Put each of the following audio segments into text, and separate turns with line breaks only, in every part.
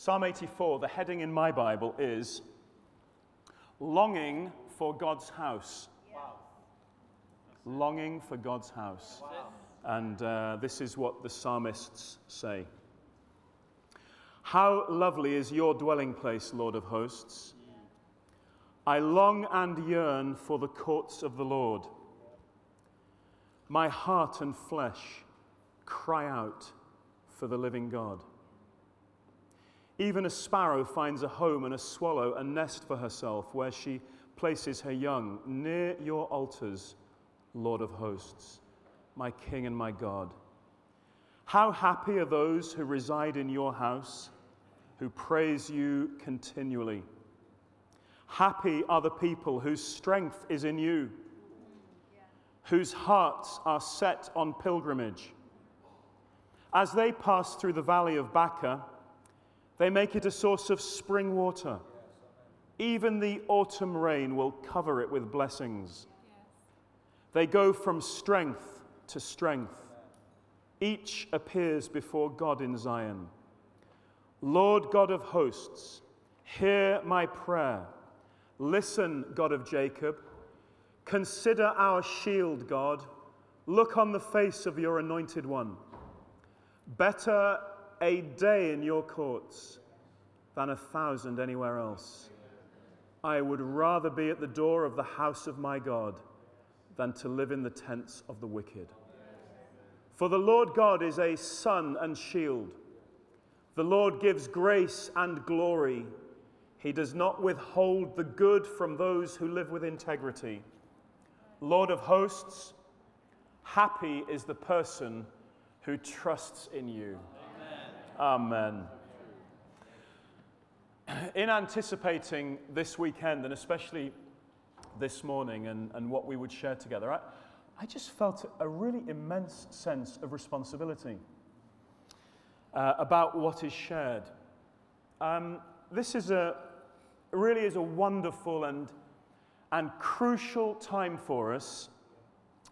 Psalm 84, the heading in my Bible is Longing for God's House. Wow. Longing for God's house. Wow. And uh, this is what the psalmists say How lovely is your dwelling place, Lord of hosts! I long and yearn for the courts of the Lord. My heart and flesh cry out for the living God. Even a sparrow finds a home and a swallow a nest for herself where she places her young near your altars, Lord of hosts, my King and my God. How happy are those who reside in your house, who praise you continually. Happy are the people whose strength is in you, whose hearts are set on pilgrimage. As they pass through the valley of Baca, they make it a source of spring water. Even the autumn rain will cover it with blessings. They go from strength to strength. Each appears before God in Zion. Lord God of hosts, hear my prayer. Listen, God of Jacob. Consider our shield, God. Look on the face of your anointed one. Better a day in your courts than a thousand anywhere else. I would rather be at the door of the house of my God than to live in the tents of the wicked. For the Lord God is a sun and shield. The Lord gives grace and glory. He does not withhold the good from those who live with integrity. Lord of hosts, happy is the person who trusts in you. Amen. In anticipating this weekend, and especially this morning, and, and what we would share together, I, I just felt a really immense sense of responsibility uh, about what is shared. Um, this is a, really is a wonderful and, and crucial time for us.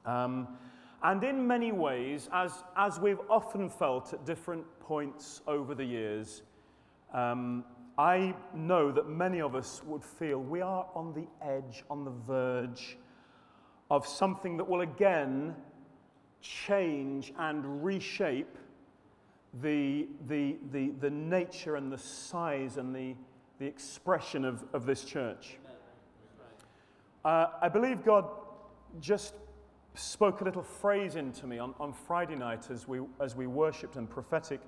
Um, and in many ways, as, as we've often felt at different points over the years, um, I know that many of us would feel we are on the edge, on the verge of something that will again change and reshape the, the, the, the nature and the size and the, the expression of, of this church. Uh, I believe God just spoke a little phrase into me on, on Friday night as we, as we worshipped and prophetic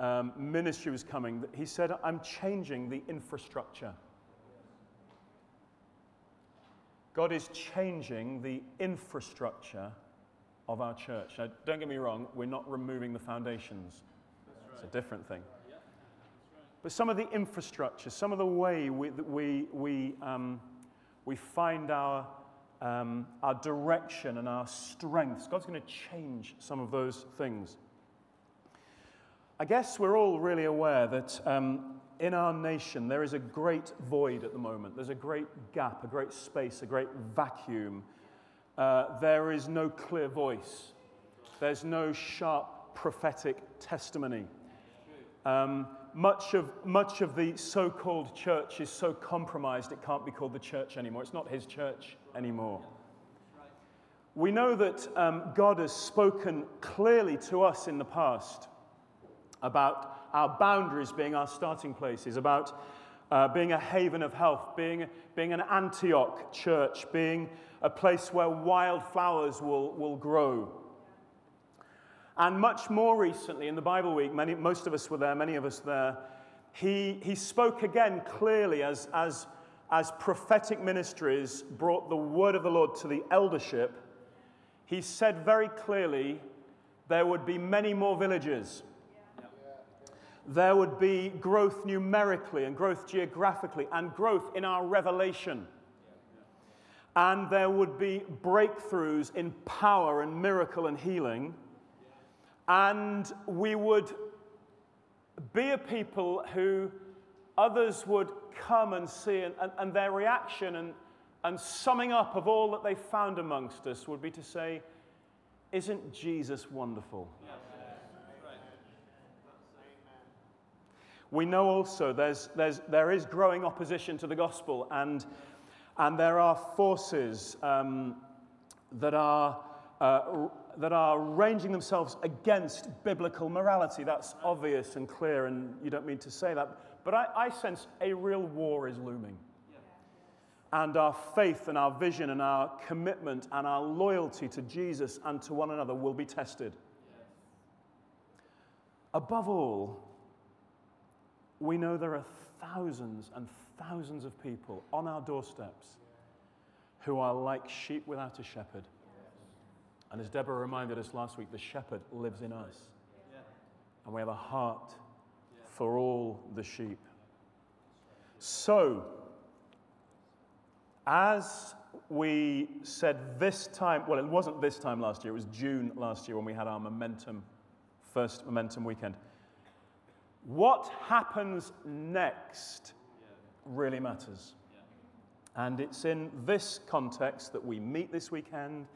um, ministry was coming. He said, I'm changing the infrastructure. God is changing the infrastructure of our church. Now, don't get me wrong, we're not removing the foundations. It's a different thing. But some of the infrastructure, some of the way we, we, we, um, we find our um, our direction and our strengths. God's going to change some of those things. I guess we're all really aware that um, in our nation there is a great void at the moment. There's a great gap, a great space, a great vacuum. Uh, there is no clear voice, there's no sharp prophetic testimony. Um, much of, much of the so called church is so compromised it can't be called the church anymore. It's not his church anymore. We know that um, God has spoken clearly to us in the past about our boundaries being our starting places, about uh, being a haven of health, being, being an Antioch church, being a place where wildflowers will, will grow. And much more recently, in the Bible week, many, most of us were there, many of us there, he, he spoke again clearly as, as, as prophetic ministries brought the word of the Lord to the eldership. He said very clearly there would be many more villages. there would be growth numerically and growth geographically and growth in our revelation. And there would be breakthroughs in power and miracle and healing. And we would be a people who others would come and see, and, and, and their reaction and, and summing up of all that they found amongst us would be to say, Isn't Jesus wonderful? We know also there's, there's, there is growing opposition to the gospel, and, and there are forces um, that, are, uh, that are ranging themselves against biblical morality. That's obvious and clear, and you don't mean to say that. But I, I sense a real war is looming. And our faith and our vision and our commitment and our loyalty to Jesus and to one another will be tested. Above all, we know there are thousands and thousands of people on our doorsteps who are like sheep without a shepherd. And as Deborah reminded us last week, the shepherd lives in us. And we have a heart for all the sheep. So, as we said this time, well, it wasn't this time last year, it was June last year when we had our momentum, first momentum weekend. What happens next really matters. And it's in this context that we meet this weekend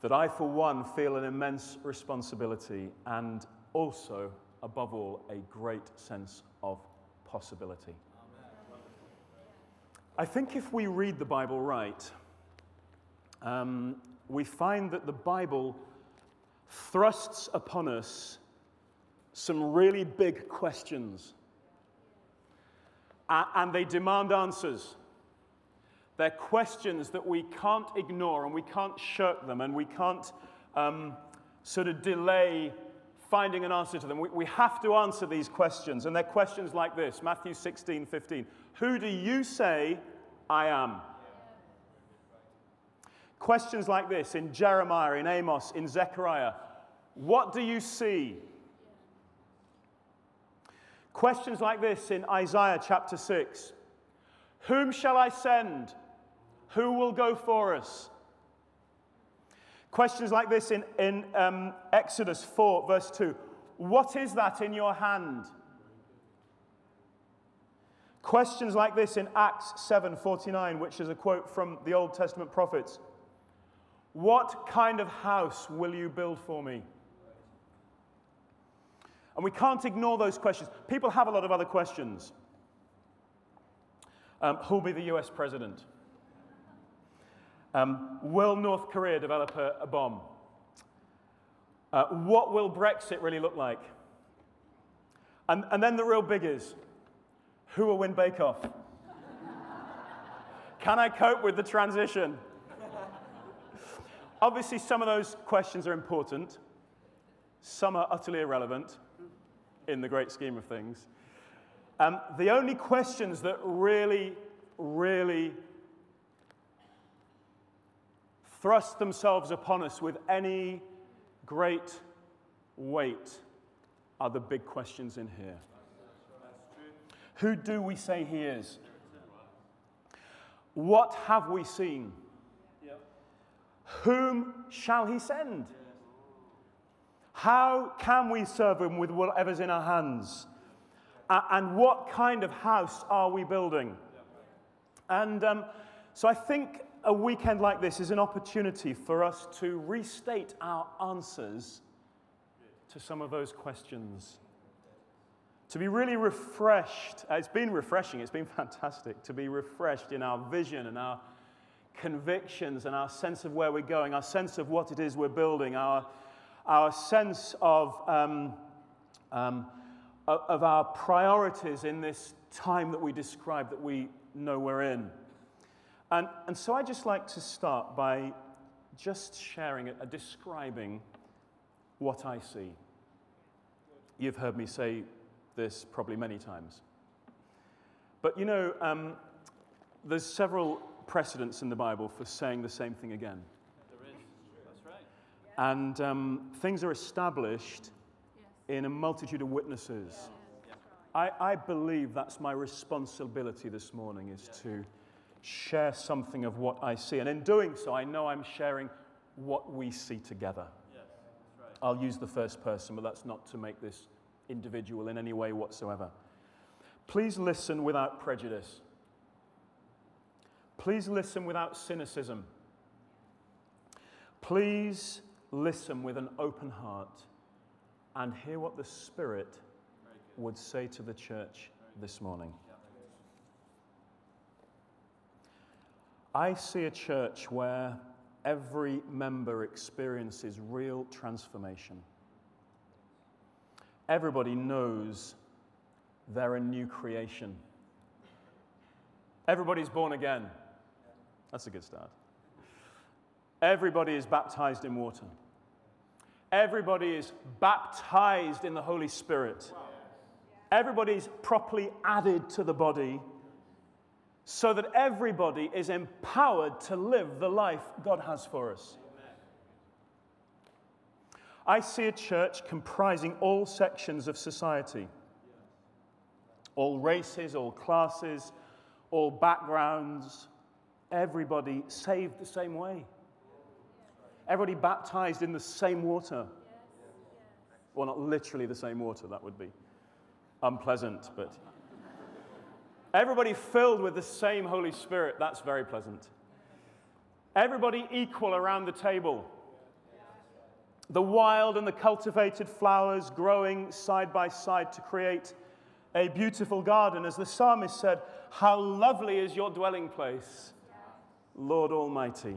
that I, for one, feel an immense responsibility and also, above all, a great sense of possibility. I think if we read the Bible right, um, we find that the Bible thrusts upon us some really big questions. Uh, and they demand answers. They're questions that we can't ignore and we can't shirk them and we can't um, sort of delay finding an answer to them. We, we have to answer these questions. And they're questions like this Matthew 16, 15. Who do you say I am? Questions like this in Jeremiah, in Amos, in Zechariah. What do you see? Questions like this in Isaiah chapter 6 Whom shall I send? Who will go for us? Questions like this in, in um, Exodus 4, verse 2 What is that in your hand? Questions like this in Acts 7:49, which is a quote from the Old Testament prophets. What kind of house will you build for me? And we can't ignore those questions. People have a lot of other questions. Um, who'll be the US president? Um, will North Korea develop a, a bomb? Uh, what will Brexit really look like? And, and then the real big is who will win Bake Off? Can I cope with the transition? Obviously, some of those questions are important, some are utterly irrelevant in the great scheme of things. Um, the only questions that really, really thrust themselves upon us with any great weight are the big questions in here. Who do we say he is? What have we seen? Whom shall he send? How can we serve Him with whatever's in our hands? and what kind of house are we building? And um, so I think a weekend like this is an opportunity for us to restate our answers to some of those questions. To be really refreshed. Uh, it's been refreshing, it's been fantastic to be refreshed in our vision and our convictions and our sense of where we're going, our sense of what it is we're building, our our sense of, um, um, of our priorities in this time that we describe that we know we're in. And, and so I'd just like to start by just sharing, uh, describing what I see. You've heard me say this probably many times. But you know, um, there's several precedents in the Bible for saying the same thing again.
There is. That's right.
And um, things are established in a multitude of witnesses. I, I believe that's my responsibility this morning is to share something of what I see. And in doing so, I know I'm sharing what we see together. I'll use the first person, but that's not to make this individual in any way whatsoever. Please listen without prejudice. Please listen without cynicism. Please listen with an open heart and hear what the Spirit would say to the church this morning. I see a church where every member experiences real transformation. Everybody knows they're a new creation. Everybody's born again. That's a good start. Everybody is baptized in water. Everybody is baptized in the Holy Spirit. Everybody's properly added to the body so that everybody is empowered to live the life God has for us. I see a church comprising all sections of society, all races, all classes, all backgrounds, everybody saved the same way. Everybody baptized in the same water. Well, not literally the same water, that would be unpleasant, but everybody filled with the same Holy Spirit, that's very pleasant. Everybody equal around the table. The wild and the cultivated flowers growing side by side to create a beautiful garden. As the psalmist said, How lovely is your dwelling place, Lord Almighty.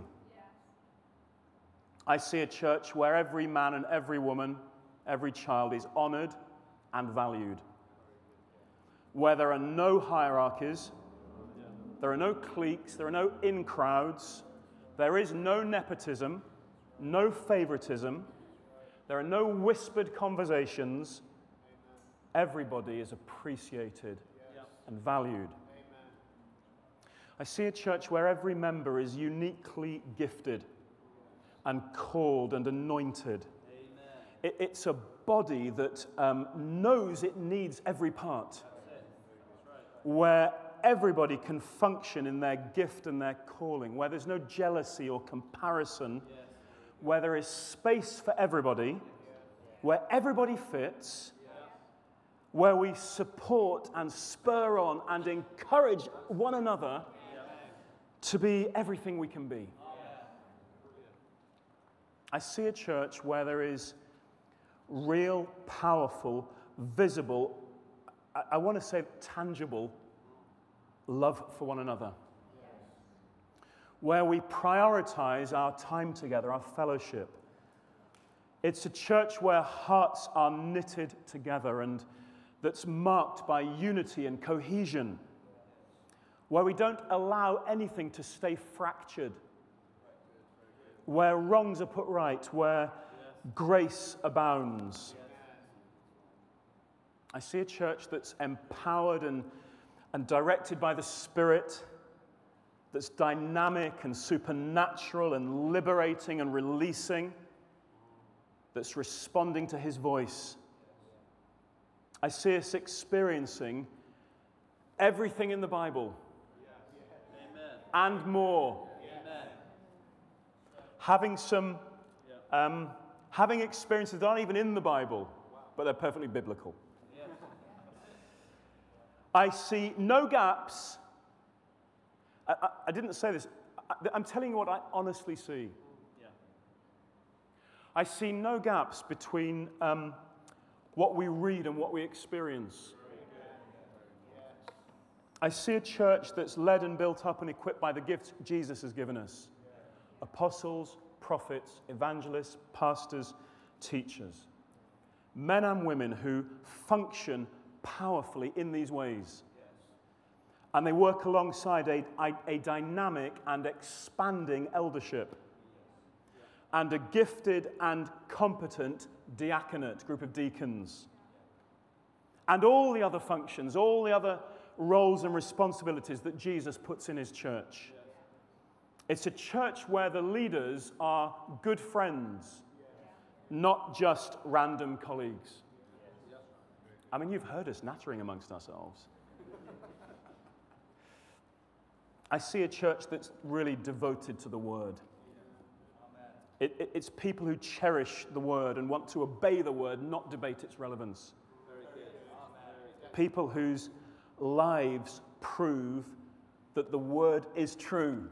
I see a church where every man and every woman, every child is honored and valued. Where there are no hierarchies, there are no cliques, there are no in crowds, there is no nepotism, no favoritism, there are no whispered conversations. Everybody is appreciated and valued. I see a church where every member is uniquely gifted and called and anointed. It, it's a body that um, knows it needs every part, where everybody can function in their gift and their calling, where there's no jealousy or comparison, where there is space for everybody, where everybody fits. Where we support and spur on and encourage one another to be everything we can be. I see a church where there is real, powerful, visible, I, I want to say tangible love for one another. Where we prioritize our time together, our fellowship. It's a church where hearts are knitted together and that's marked by unity and cohesion. Where we don't allow anything to stay fractured where wrongs are put right, where grace abounds. I see a church that's empowered and, and directed by the Spirit, that's dynamic and supernatural and liberating and releasing, that's responding to His voice. I see us experiencing everything in the Bible and more having some, um, having experiences that aren't even in the Bible, but they're perfectly biblical. I see no gaps. I, I, I, didn't say this. I, I'm telling you what I honestly see. I see no gaps between um, what we read and what we experience. I see a church that's led and built up and equipped by the gifts Jesus has given us apostles, prophets, evangelists, pastors, teachers. Men and women who function powerfully in these ways. And they work alongside a, a, a dynamic and expanding eldership and a gifted and competent diaconate group of deacons. And all the other functions, all the other roles and responsibilities that Jesus puts in his church. It's a church where the leaders are good friends, not just random colleagues. I mean, you've heard us nattering amongst ourselves. I see a church that's really devoted to the word. It, it, it's people who cherish the word and want to obey the word, not debate its relevance. People whose lives prove that the word is true,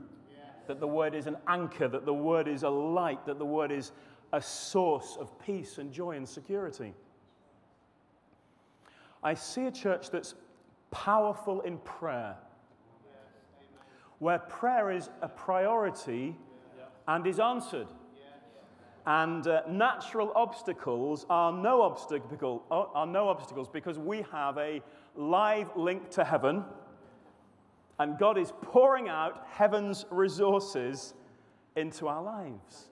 that the word is an anchor, that the word is a light, that the word is a source of peace and joy and security. I see a church that's powerful in prayer, where prayer is a priority and is answered. And uh, natural obstacles are no, obstacle, are no obstacles because we have a live link to heaven, and God is pouring out heaven's resources into our lives.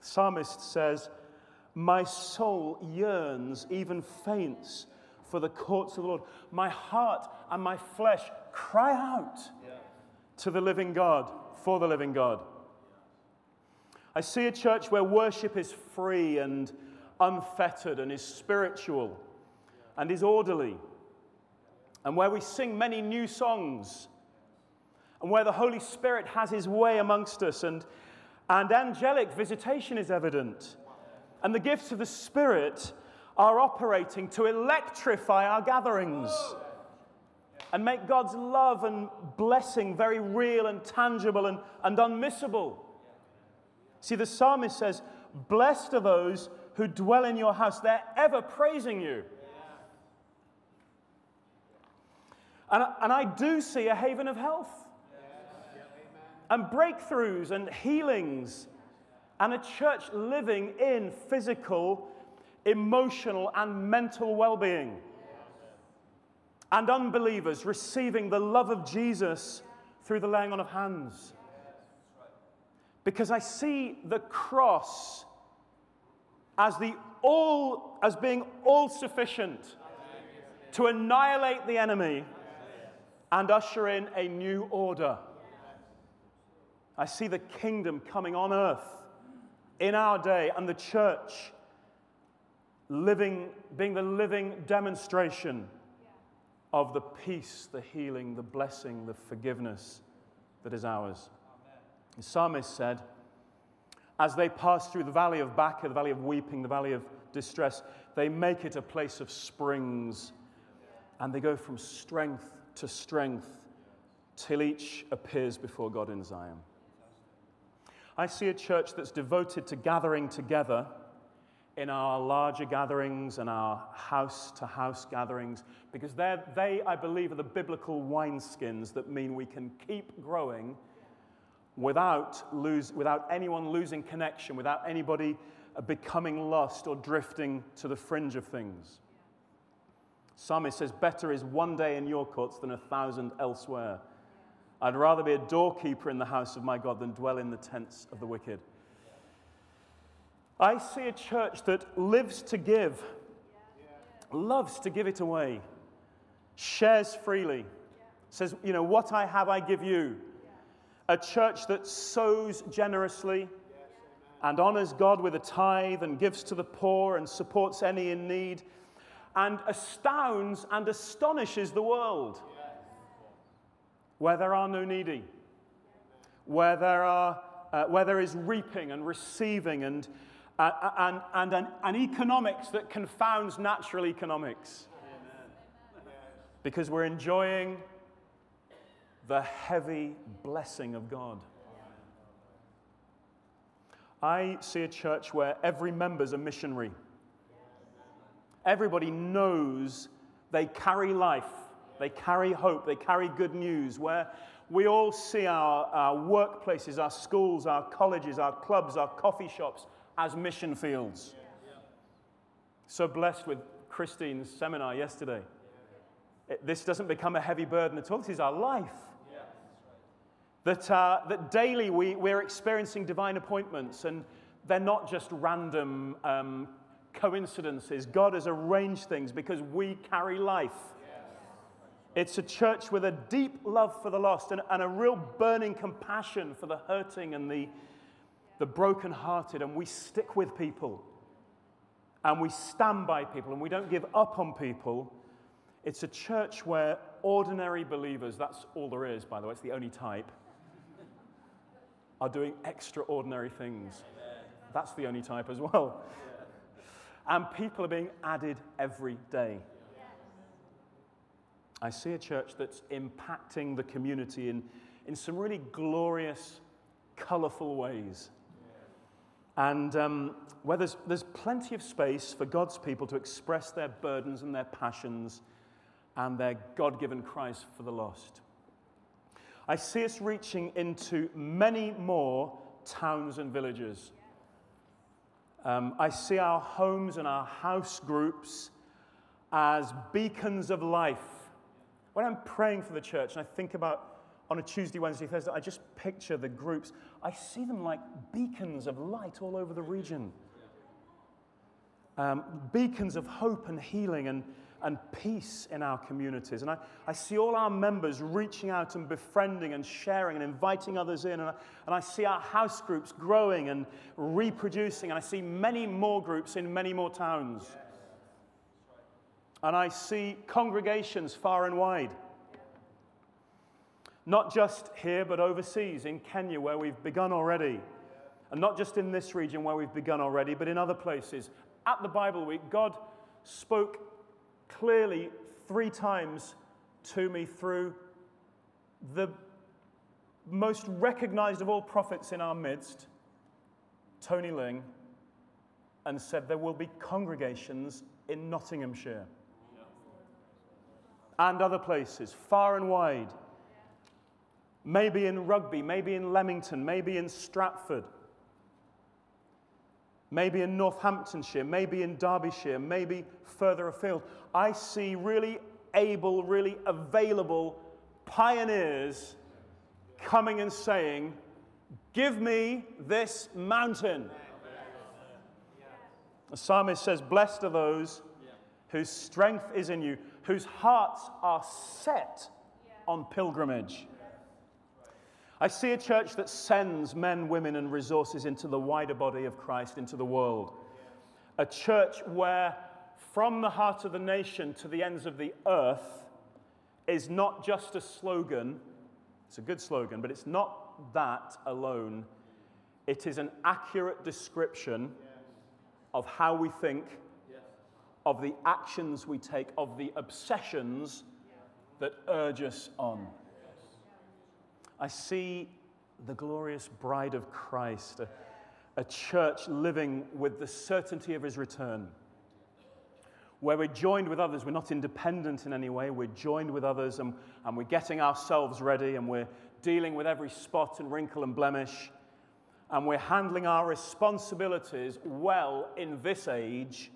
The psalmist says, My soul yearns, even faints for the courts of the Lord. My heart and my flesh cry out yeah. to the living God, for the living God. I see a church where worship is free and unfettered and is spiritual and is orderly, and where we sing many new songs, and where the Holy Spirit has his way amongst us, and, and angelic visitation is evident, and the gifts of the Spirit are operating to electrify our gatherings and make God's love and blessing very real and tangible and, and unmissable. See, the psalmist says, Blessed are those who dwell in your house, they're ever praising you. And, and I do see a haven of health and breakthroughs and healings and a church living in physical emotional, and mental well being. And unbelievers receiving the love of Jesus through the laying on of hands. Because I see the cross as, the all, as being all sufficient to annihilate the enemy and usher in a new order. I see the kingdom coming on earth in our day and the church living, being the living demonstration of the peace, the healing, the blessing, the forgiveness that is ours. The psalmist said, as they pass through the valley of Baca, the valley of weeping, the valley of distress, they make it a place of springs. And they go from strength to strength till each appears before God in Zion. I see a church that's devoted to gathering together in our larger gatherings and our house to house gatherings, because they, I believe, are the biblical wineskins that mean we can keep growing without, lose, without anyone losing connection, without anybody uh, becoming lost or drifting to the fringe of things. Psalmist says, Better is one day in your courts than a thousand elsewhere. I'd rather be a doorkeeper in the house of my God than dwell in the tents of the wicked. I see a church that lives to give, loves to give it away, shares freely, says, you know, what I have, I give you. A church that sows generously and honors God with a tithe and gives to the poor and supports any in need and astounds and astonishes the world where there are no needy, where there, are, uh, where there is reaping and receiving and and, and an, an, economics that confounds natural economics. Because we're enjoying the heavy blessing of God. I see a church where every member's a missionary. Everybody knows they carry life, they carry hope, they carry good news, where we all see our, our workplaces, our schools, our colleges, our clubs, our coffee shops, as mission fields. So blessed with Christine's seminar yesterday. It, this doesn't become a heavy burden at all. This is our life. That, uh, that daily we, we're experiencing divine appointments, and they're not just random um, coincidences. God has arranged things because we carry life. It's a church with a deep love for the lost and, and a real burning compassion for the hurting and the, the brokenhearted, and we stick with people and we stand by people and we don't give up on people. It's a church where ordinary believers, that's all there is, by the way, it's the only type, are doing extraordinary things. That's the only type as well. And people are being added every day. I see a church that's impacting the community in, in some really glorious, colorful ways. And um, where there's, there's plenty of space for God's people to express their burdens and their passions and their God given cries for the lost. I see us reaching into many more towns and villages. Um, I see our homes and our house groups as beacons of life. When I'm praying for the church and I think about on a Tuesday, Wednesday, Thursday, I just picture the groups. I see them like beacons of light all over the region. Um, beacons of hope and healing and, and peace in our communities. And I, I see all our members reaching out and befriending and sharing and inviting others in. And I, and I see our house groups growing and reproducing. And I see many more groups in many more towns. And I see congregations far and wide. Not just here, but overseas in Kenya, where we've begun already. And not just in this region where we've begun already, but in other places. At the Bible Week, God spoke clearly three times to me through the most recognized of all prophets in our midst, Tony Ling, and said there will be congregations in Nottinghamshire and other places, far and wide maybe in Rugby, maybe in Leamington, maybe in Stratford, maybe in Northamptonshire, maybe in Derbyshire, maybe further afield. I see really able, really available pioneers coming and saying, Give me this mountain. The psalmist says, Blessed are those whose strength is in you, whose hearts are set on pilgrimage. I see a church that sends men, women, and resources into the wider body of Christ, into the world. A church where, from the heart of the nation to the ends of the earth, is not just a slogan. It's a good slogan, but it's not that alone. It is an accurate description of how we think, of the actions we take, of the obsessions that urge us on. I see the glorious bride of Christ, a, a church living with the certainty of his return where we're joined with others. We're not independent in any way. We're joined with others and, and we're getting ourselves ready and we're dealing with every spot and wrinkle and blemish. And we're handling our responsibilities well in this age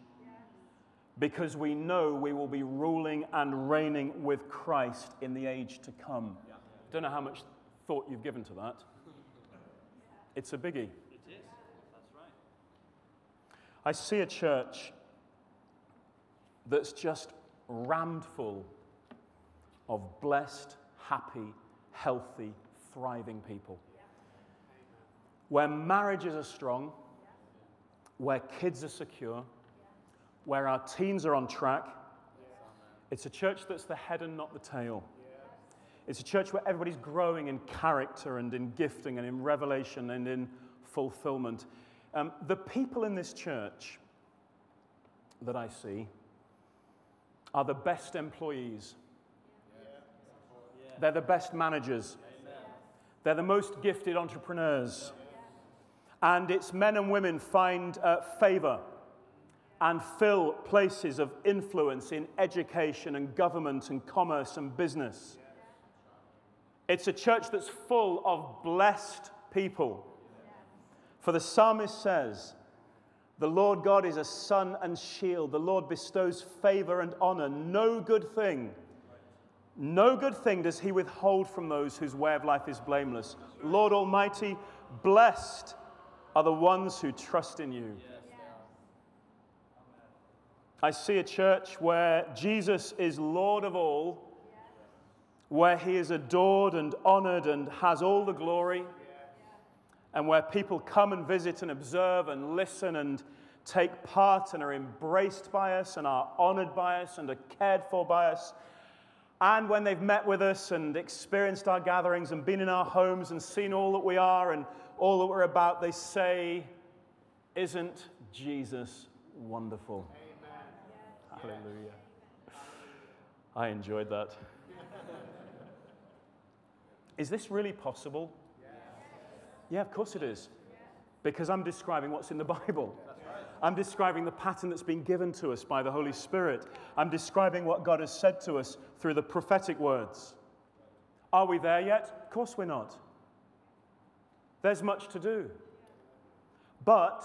because we know we will be ruling and reigning with Christ in the age to come. Don't know how much thought you've given to that. It's a biggie.
It is. That's right.
I see a church that's just rammed full of blessed, happy, healthy, thriving people. Where marriages are strong, where kids are secure, where our teens are on track. It's a church that's the head and not the tail. It's a church where everybody's growing in character and in gifting and in revelation and in fulfillment. Um, the people in this church that I see are the best employees. They're the best managers. They're the most gifted entrepreneurs. And its men and women find uh, favor and fill places of influence in education and government and commerce and business. It's a church that's full of blessed people. For the psalmist says, The Lord God is a sun and shield. The Lord bestows favor and honor. No good thing, no good thing does he withhold from those whose way of life is blameless. Lord Almighty, blessed are the ones who trust in you. I see a church where Jesus is Lord of all where he is adored and honored and has all the glory, and where people come and visit and observe and listen and take part and are embraced by us and are honored by us and are cared for by us. And when they've met with us and experienced our gatherings and been in our homes and seen all that we are and all that we're about, they say, Isn't Jesus wonderful? Amen. Hallelujah. I enjoyed that. Is this really possible? Yeah, of course it is. Because I'm describing what's in the Bible. I'm describing the pattern that's been given to us by the Holy Spirit. I'm describing what God has said to us through the prophetic words. Are we there yet? Of course we're not. There's much to do. But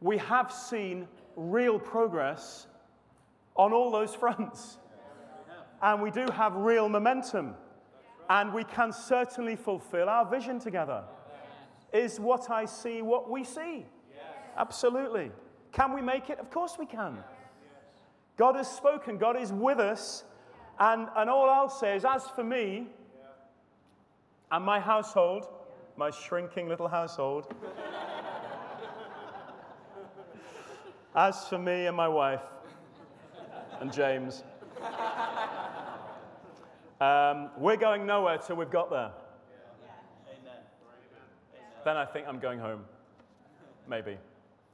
we have seen real progress on all those fronts. And we do have real momentum. And we can certainly fulfill our vision together. Is what I see what we see? Absolutely. Can we make it? Of course we can. God has spoken, God is with us. And, and all I'll say is, as for me and my household, my shrinking little household, as for me and my wife and James, um, we're going nowhere till we've got there. Then I think I'm going home. Maybe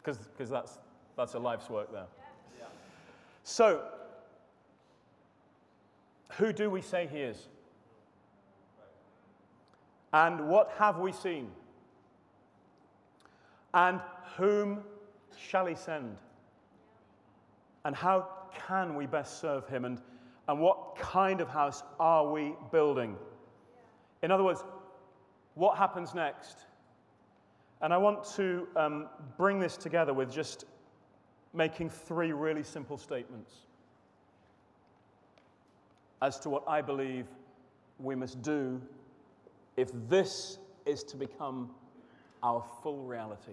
because that's, that's a life's work there. So, who do we say he is? And what have we seen? And whom shall he send? And how can we best serve him? And, and what kind of house are we building? In other words, what happens next? And I want to um, bring this together with just making three really simple statements as to what I believe we must do if this is to become our full reality.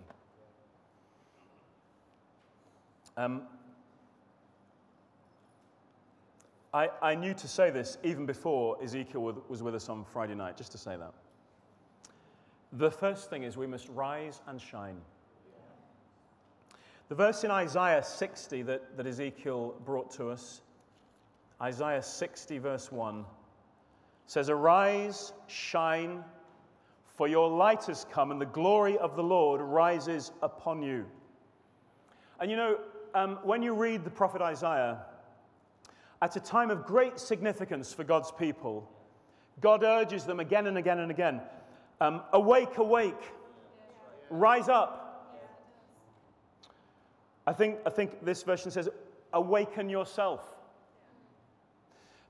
Um, I, I knew to say this even before Ezekiel was with us on Friday night, just to say that. The first thing is we must rise and shine. The verse in Isaiah 60 that, that Ezekiel brought to us, Isaiah 60, verse 1, says, Arise, shine, for your light has come, and the glory of the Lord rises upon you. And you know, um, when you read the prophet Isaiah, at a time of great significance for God's people, God urges them again and again and again um, awake, awake, rise up. I think, I think this version says, awaken yourself.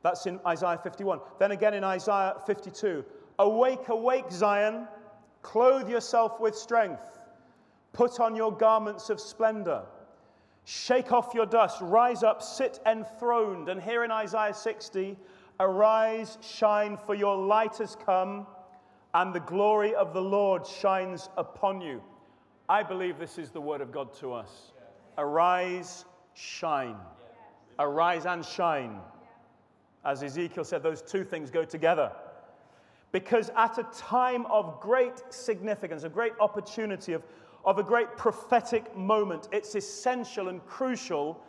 That's in Isaiah 51. Then again in Isaiah 52, awake, awake, Zion, clothe yourself with strength, put on your garments of splendor. Shake off your dust, rise up, sit enthroned. And here in Isaiah 60, arise, shine, for your light has come and the glory of the Lord shines upon you. I believe this is the word of God to us. Arise, shine. Arise and shine. As Ezekiel said, those two things go together. Because at a time of great significance, a great opportunity, of, of a great prophetic moment, it's essential and crucial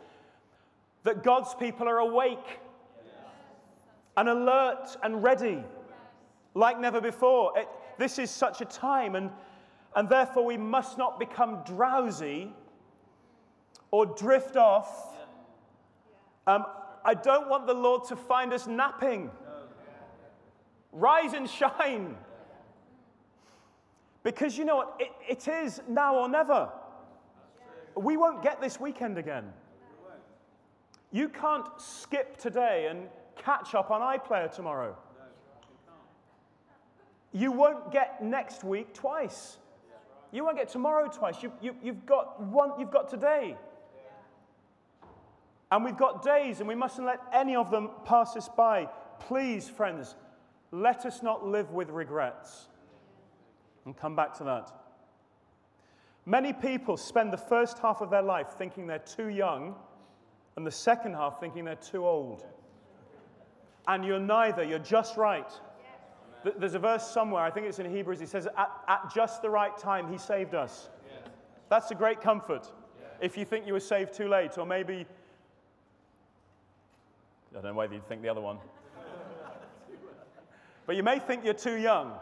that God's people are awake and alert and ready like never before. It, this is such a time, and, and therefore we must not become drowsy or drift off. Um, I don't want the Lord to find us napping. Rise and shine. Because you know what? It, it is now or never. We won't get this weekend again. You can't skip today and catch up on iPlayer tomorrow. You won't get next week twice. You won't get tomorrow twice. You, you, you've, got one, you've got today. And we've got days, and we mustn't let any of them pass us by. Please, friends, let us not live with regrets. And come back to that. Many people spend the first half of their life thinking they're too young, and the second half thinking they're too old. And you're neither, you're just right. There's a verse somewhere, I think it's in Hebrews, he says, at, at just the right time, he saved us. That's a great comfort. If you think you were saved too late, or maybe, I don't know whether you'd think the other one. but you may think you're too young,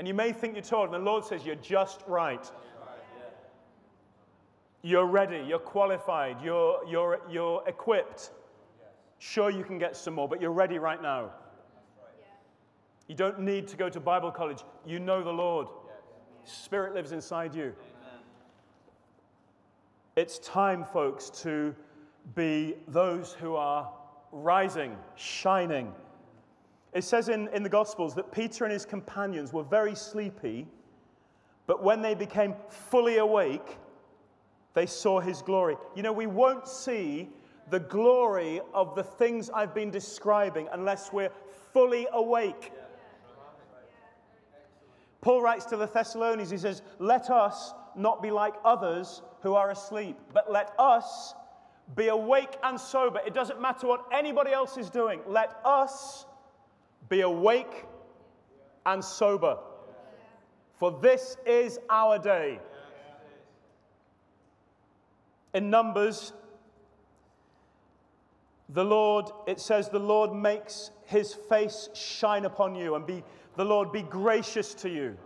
and you may think you're told, and the Lord says you're just right. You're ready, you're qualified, you're, you're, you're equipped. Sure, you can get some more, but you're ready right now. You don't need to go to Bible college. You know the Lord. Spirit lives inside you. It's time, folks, to be those who are rising, shining. It says in, in the Gospels that Peter and his companions were very sleepy, but when they became fully awake, they saw his glory. You know, we won't see the glory of the things I've been describing unless we're fully awake. Paul writes to the Thessalonians, he says, Let us not be like others who are asleep, but let us be awake and sober. It doesn't matter what anybody else is doing. Let us be awake and sober. For this is our day. In Numbers, the Lord, it says, the Lord makes his face shine upon you and be, the Lord be gracious to you.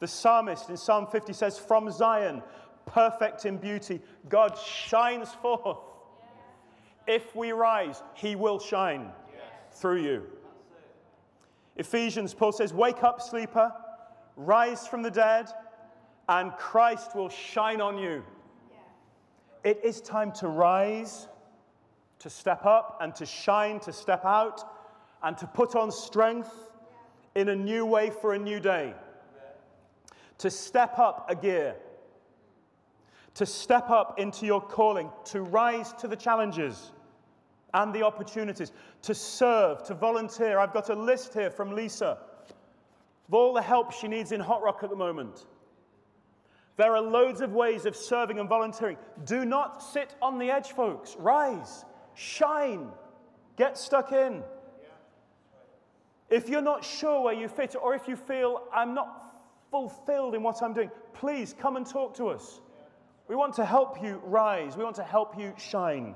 The psalmist in Psalm 50 says, From Zion, perfect in beauty, God shines forth. If we rise, he will shine through you. Ephesians, Paul says, Wake up, sleeper, rise from the dead, and Christ will shine on you. It is time to rise, to step up, and to shine, to step out, and to put on strength in a new way for a new day. To step up a gear, to step up into your calling, to rise to the challenges and the opportunities, to serve, to volunteer. I've got a list here from Lisa of all the help she needs in Hot Rock at the moment. There are loads of ways of serving and volunteering. Do not sit on the edge, folks. Rise, shine, get stuck in. If you're not sure where you fit, or if you feel I'm not fulfilled in what I'm doing, please come and talk to us. We want to help you rise, we want to help you shine.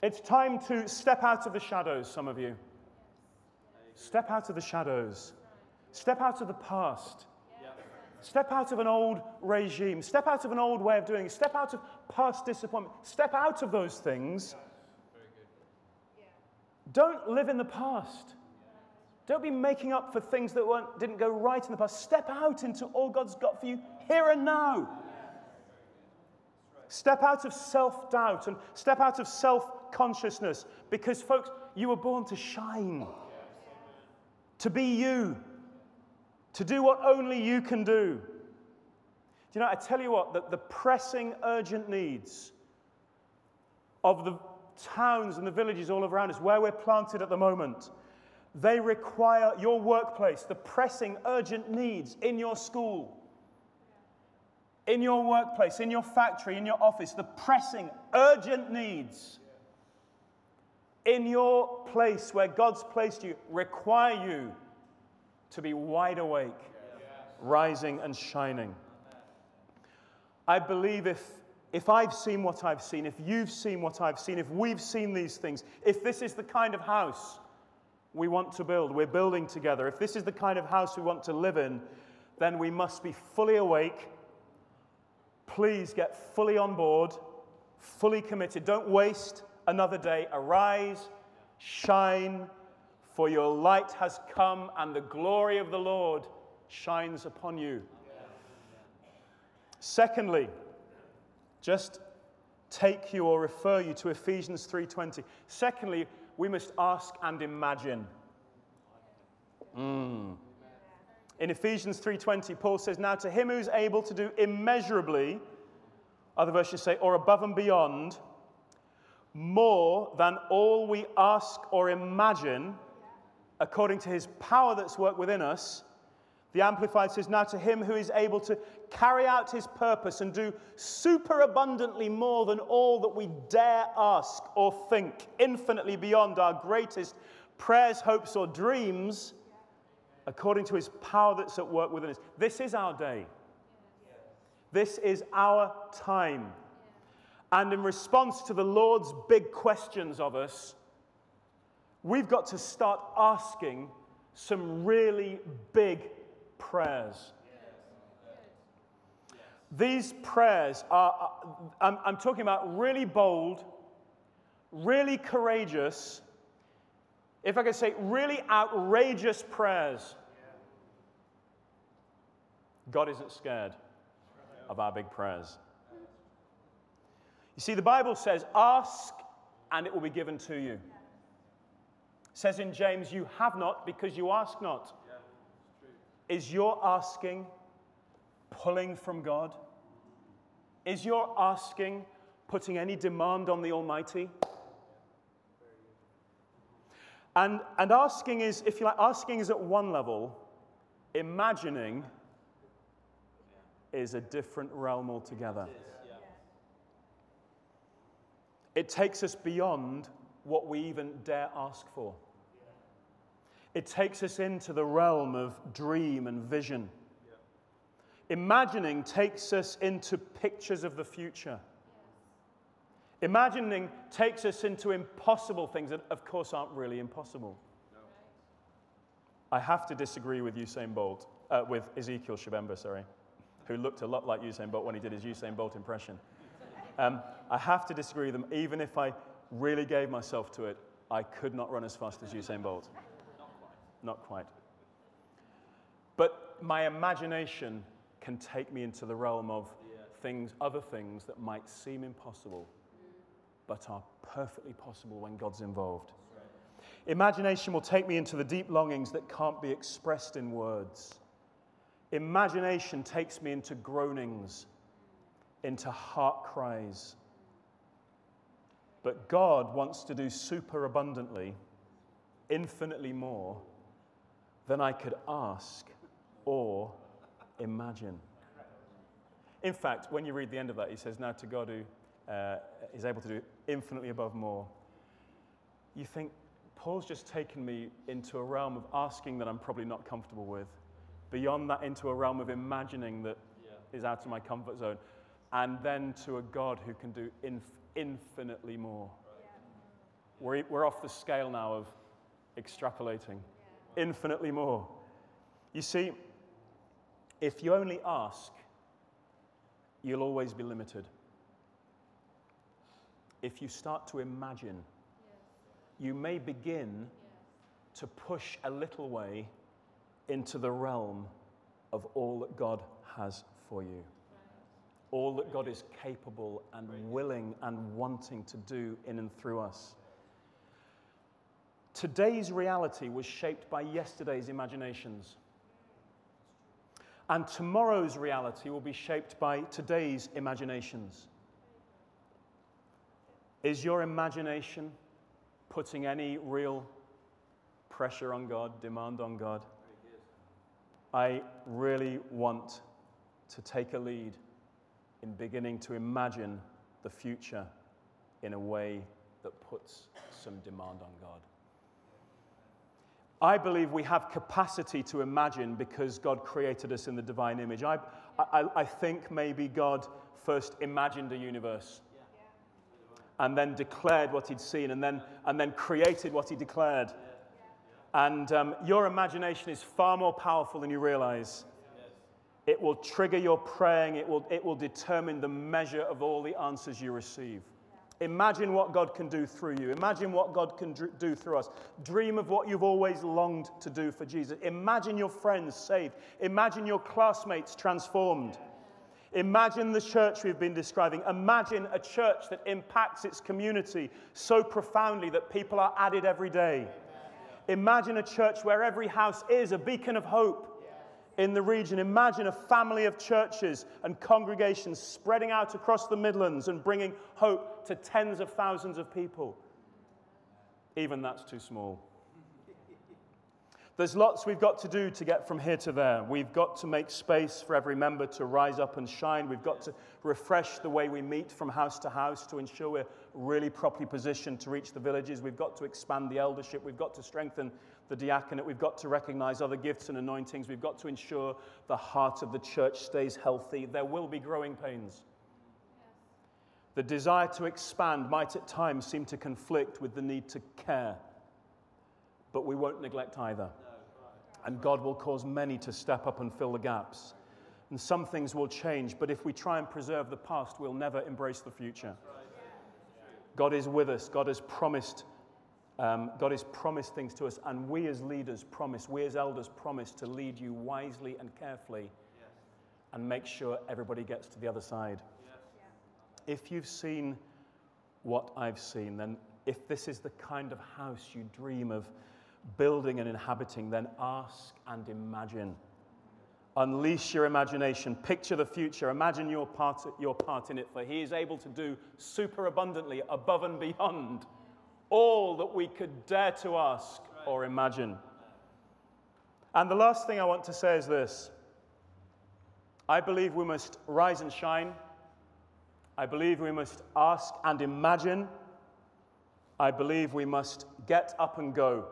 It's time to step out of the shadows, some of you. Step out of the shadows. Step out of the past. Step out of an old regime. Step out of an old way of doing it. Step out of past disappointment. Step out of those things. Don't live in the past. Don't be making up for things that weren't, didn't go right in the past. Step out into all God's got for you here and now. Step out of self doubt and step out of self consciousness because, folks, you were born to shine, to be you to do what only you can do. Do you know, I tell you what, that the pressing, urgent needs of the towns and the villages all around us, where we're planted at the moment, they require your workplace, the pressing, urgent needs in your school, in your workplace, in your factory, in your office, the pressing, urgent needs in your place where God's placed you require you to be wide awake, rising and shining. I believe if, if I've seen what I've seen, if you've seen what I've seen, if we've seen these things, if this is the kind of house we want to build, we're building together, if this is the kind of house we want to live in, then we must be fully awake. Please get fully on board, fully committed. Don't waste another day. Arise, shine, for your light has come, and the glory of the Lord shines upon you. Secondly, just take you or refer you to Ephesians 3:20. Secondly, we must ask and imagine. Mm. In Ephesians 3:20, Paul says, "Now to him who's able to do immeasurably, other versions say, or above and beyond, more than all we ask or imagine, according to his power that's worked within us. The Amplified says, Now to him who is able to carry out his purpose and do super abundantly more than all that we dare ask or think, infinitely beyond our greatest prayers, hopes, or dreams, according to his power that's at work within us. This is our day. This is our time. And in response to the Lord's big questions of us, we've got to start asking some really big prayers. These prayers are, I'm, I'm talking about really bold, really courageous, if I could say, really outrageous prayers. God isn't scared of our big prayers. You see, the Bible says, Ask and it will be given to you. It says in James, You have not because you ask not. Is your asking pulling from God? Is your asking putting any demand on the Almighty? And, and asking is, if you like, asking is at one level, imagining is a different realm altogether. It takes us beyond what we even dare ask for. It takes us into the realm of dream and vision. Imagining takes us into pictures of the future. Imagining takes us into impossible things that, of course, aren't really impossible. I have to disagree with Usain Bolt, uh, with Ezekiel Shabemba, sorry, who looked a lot like Usain Bolt when he did his Usain Bolt impression. Um, I have to disagree with them, even if I really gave myself to it, I could not run as fast as Usain Bolt. Not quite. Not quite. But my imagination can take me into the realm of yeah. things, other things that might seem impossible, but are perfectly possible when God's involved. Right. Imagination will take me into the deep longings that can't be expressed in words. Imagination takes me into groanings, into heart cries. But God wants to do super abundantly, infinitely more than I could ask or imagine. In fact, when you read the end of that, he says, Now to God who uh, is able to do infinitely above more. You think, Paul's just taken me into a realm of asking that I'm probably not comfortable with, beyond that, into a realm of imagining that yeah. is out of my comfort zone, and then to a God who can do inf- infinitely more. We're, we're off the scale now of extrapolating, infinitely more. You see, if you only ask, you'll always be limited. If you start to imagine, you may begin to push a little way into the realm of all that God has for you. All that God is capable and willing and wanting to do in and through us. Today's reality was shaped by yesterday's imaginations. And tomorrow's reality will be shaped by today's imaginations. Is your imagination putting any real pressure on God, demand on God? I really want to take a lead in beginning to imagine the future in a way that puts some demand on God. I believe we have capacity to imagine because God created us in the divine image. I, I, I think maybe God first imagined a universe and then declared what he'd seen and then, and then created what he declared. And um, your imagination is far more powerful than you realize. It will trigger your praying, it will, it will determine the measure of all the answers you receive. Imagine what God can do through you. Imagine what God can do through us. Dream of what you've always longed to do for Jesus. Imagine your friends saved. Imagine your classmates transformed. Imagine the church we've been describing. Imagine a church that impacts its community so profoundly that people are added every day. Imagine a church where every house is a beacon of hope in the region. Imagine a family of churches and congregations spreading out across the Midlands and bringing hope to tens of thousands of people. Even that's too small. There's lots we've got to do to get from here to there. We've got to make space for every member to rise up and shine. We've got to refresh the way we meet from house to house to ensure we're really properly positioned to reach the villages. We've got to expand the eldership. We've got to strengthen the diaconate. We've got to recognize other gifts and anointings. We've got to ensure the heart of the church stays healthy. There will be growing pains. The desire to expand might at times seem to conflict with the need to care, but we won't neglect either. And God will cause many to step up and fill the gaps. And some things will change, but if we try and preserve the past, we'll never embrace the future. God is with us. God has promised. Um, God has promised things to us, and we as leaders promise, we as elders promise to lead you wisely and carefully and make sure everybody gets to the other side. If you've seen what I've seen, then if this is the kind of house you dream of building and inhabiting, then ask and imagine. Unleash your imagination. Picture the future. Imagine your part, your part in it, for He is able to do super abundantly, above and beyond all that we could dare to ask or imagine. And the last thing I want to say is this I believe we must rise and shine. I believe we must ask and imagine. I believe we must get up and go.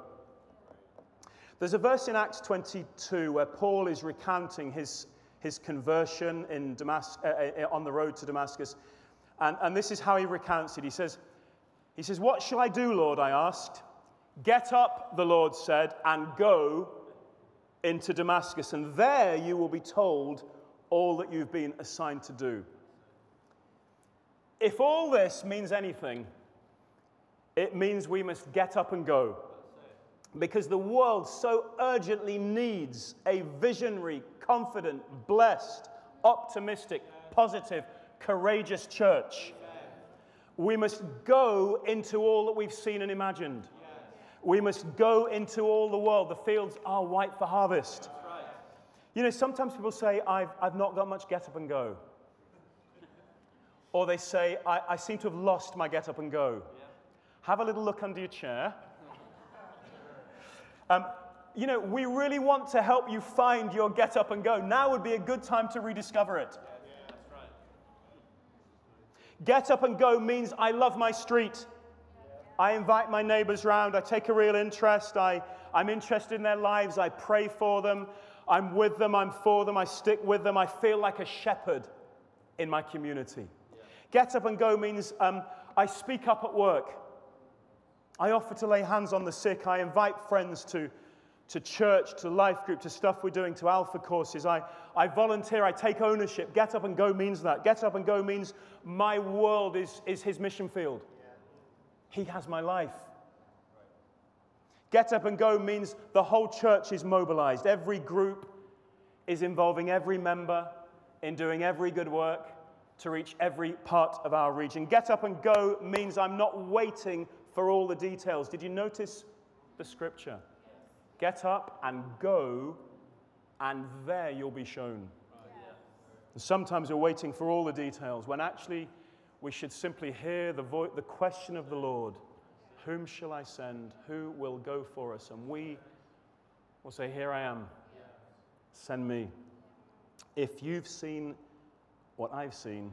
There's a verse in Acts 22 where Paul is recounting his, his conversion in Damas- uh, uh, on the road to Damascus. And, and this is how he recounts it. He says, he says, What shall I do, Lord? I asked. Get up, the Lord said, and go into Damascus, and there you will be told all that you've been assigned to do. If all this means anything, it means we must get up and go because the world so urgently needs a visionary, confident, blessed, optimistic, positive, courageous church. We must go into all that we've seen and imagined. We must go into all the world. The fields are white for harvest. You know, sometimes people say, I've, I've not got much get up and go. Or they say, I, I seem to have lost my get up and go. Have a little look under your chair. Um, you know, we really want to help you find your get up and go. Now would be a good time to rediscover it. Get up and go means I love my street. I invite my neighbors round. I take a real interest. I, I'm interested in their lives. I pray for them. I'm with them. I'm for them. I stick with them. I feel like a shepherd in my community. Get up and go means um, I speak up at work. I offer to lay hands on the sick. I invite friends to, to church, to life group, to stuff we're doing, to alpha courses. I, I volunteer. I take ownership. Get up and go means that. Get up and go means my world is, is his mission field. He has my life. Get up and go means the whole church is mobilized. Every group is involving every member in doing every good work to reach every part of our region. Get up and go means I'm not waiting for all the details. Did you notice the scripture? Get up and go, and there you'll be shown. And sometimes we're waiting for all the details when actually we should simply hear the, vo- the question of the Lord Whom shall I send? Who will go for us? And we will say, Here I am. Send me. If you've seen what I've seen,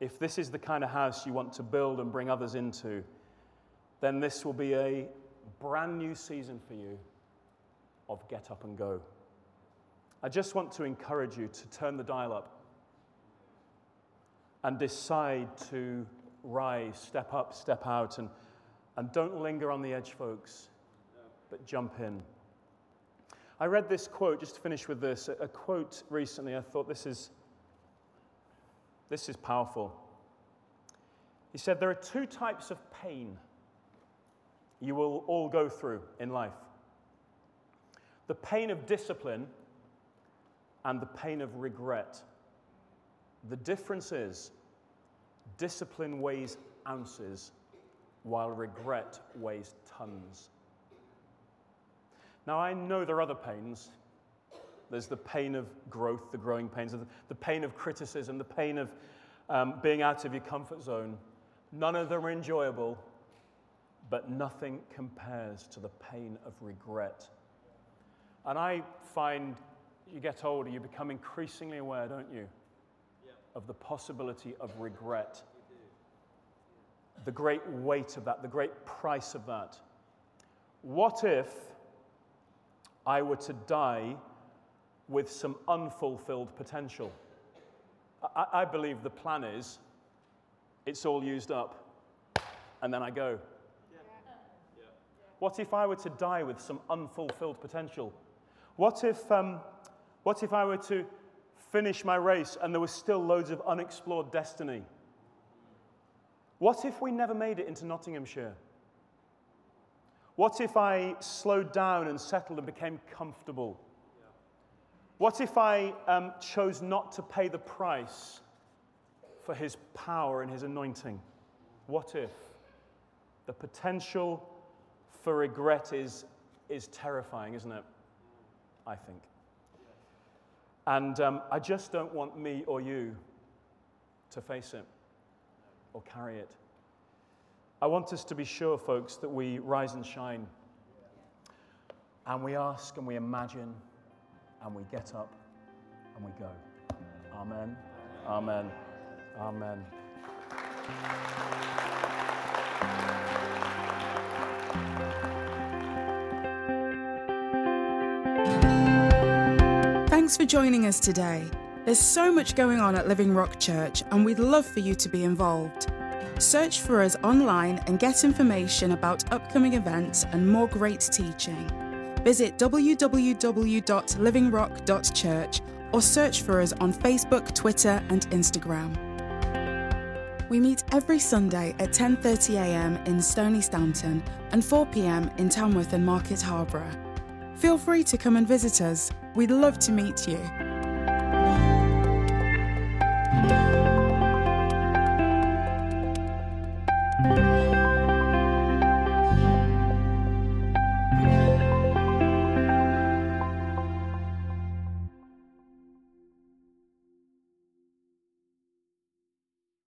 if this is the kind of house you want to build and bring others into, then this will be a brand new season for you of get up and go. I just want to encourage you to turn the dial up and decide to rise, step up, step out, and, and don't linger on the edge, folks, but jump in. I read this quote, just to finish with this, a quote recently. I thought this is, this is powerful. He said, There are two types of pain you will all go through in life the pain of discipline and the pain of regret. The difference is discipline weighs ounces while regret weighs tons. Now, I know there are other pains. There's the pain of growth, the growing pains, the pain of criticism, the pain of um, being out of your comfort zone. None of them are enjoyable, but nothing compares to the pain of regret. And I find you get older, you become increasingly aware, don't you, of the possibility of regret. The great weight of that, the great price of that. What if I were to die with some unfulfilled potential? I, I believe the plan is it's all used up and then I go. What if I were to die with some unfulfilled potential? What if, um, what if I were to finish my race and there was still loads of unexplored destiny? What if we never made it into Nottinghamshire? What if I slowed down and settled and became comfortable? What if I um, chose not to pay the price for his power and his anointing? What if? The potential for regret is, is terrifying, isn't it? I think. And um, I just don't want me or you to face it or carry it. I want us to be sure, folks, that we rise and shine. And we ask and we imagine and we get up and we go. Amen. Amen. Amen.
Thanks for joining us today. There's so much going on at Living Rock Church, and we'd love for you to be involved. Search for us online and get information about upcoming events and more great teaching. Visit www.livingrock.church or search for us on Facebook, Twitter, and Instagram. We meet every Sunday at 10:30 a.m. in Stoney Stanton and 4 p.m. in Tamworth and Market Harborough. Feel free to come and visit us. We'd love to meet you.